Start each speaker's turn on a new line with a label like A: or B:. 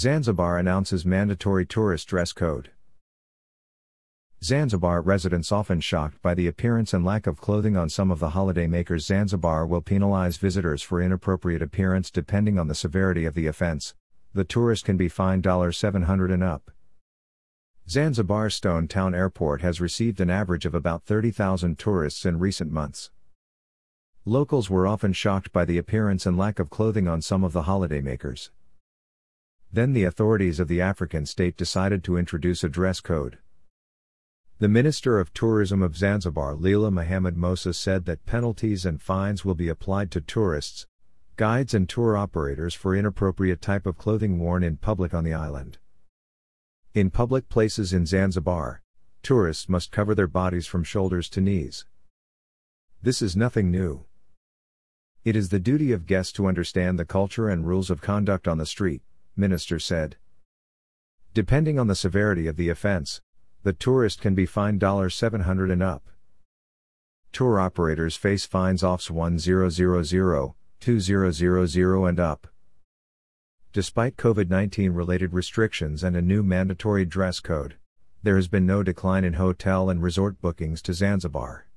A: Zanzibar announces mandatory tourist dress code. Zanzibar residents often shocked by the appearance and lack of clothing on some of the holidaymakers. Zanzibar will penalize visitors for inappropriate appearance depending on the severity of the offense. The tourist can be fined $700 and up. Zanzibar Stone Town Airport has received an average of about 30,000 tourists in recent months. Locals were often shocked by the appearance and lack of clothing on some of the holidaymakers. Then the authorities of the African state decided to introduce a dress code. The Minister of Tourism of Zanzibar Leila Mohamed Mussa said that penalties and fines will be applied to tourists, guides and tour operators for inappropriate type of clothing worn in public on the island. In public places in Zanzibar, tourists must cover their bodies from shoulders to knees. This is nothing new. It is the duty of guests to understand the culture and rules of conduct on the street, minister said. Depending on the severity of the offense, the tourist can be fined 700 and up. Tour operators face fines offs 1000, 2000 and up. Despite COVID 19 related restrictions and a new mandatory dress code, there has been no decline in hotel and resort bookings to Zanzibar.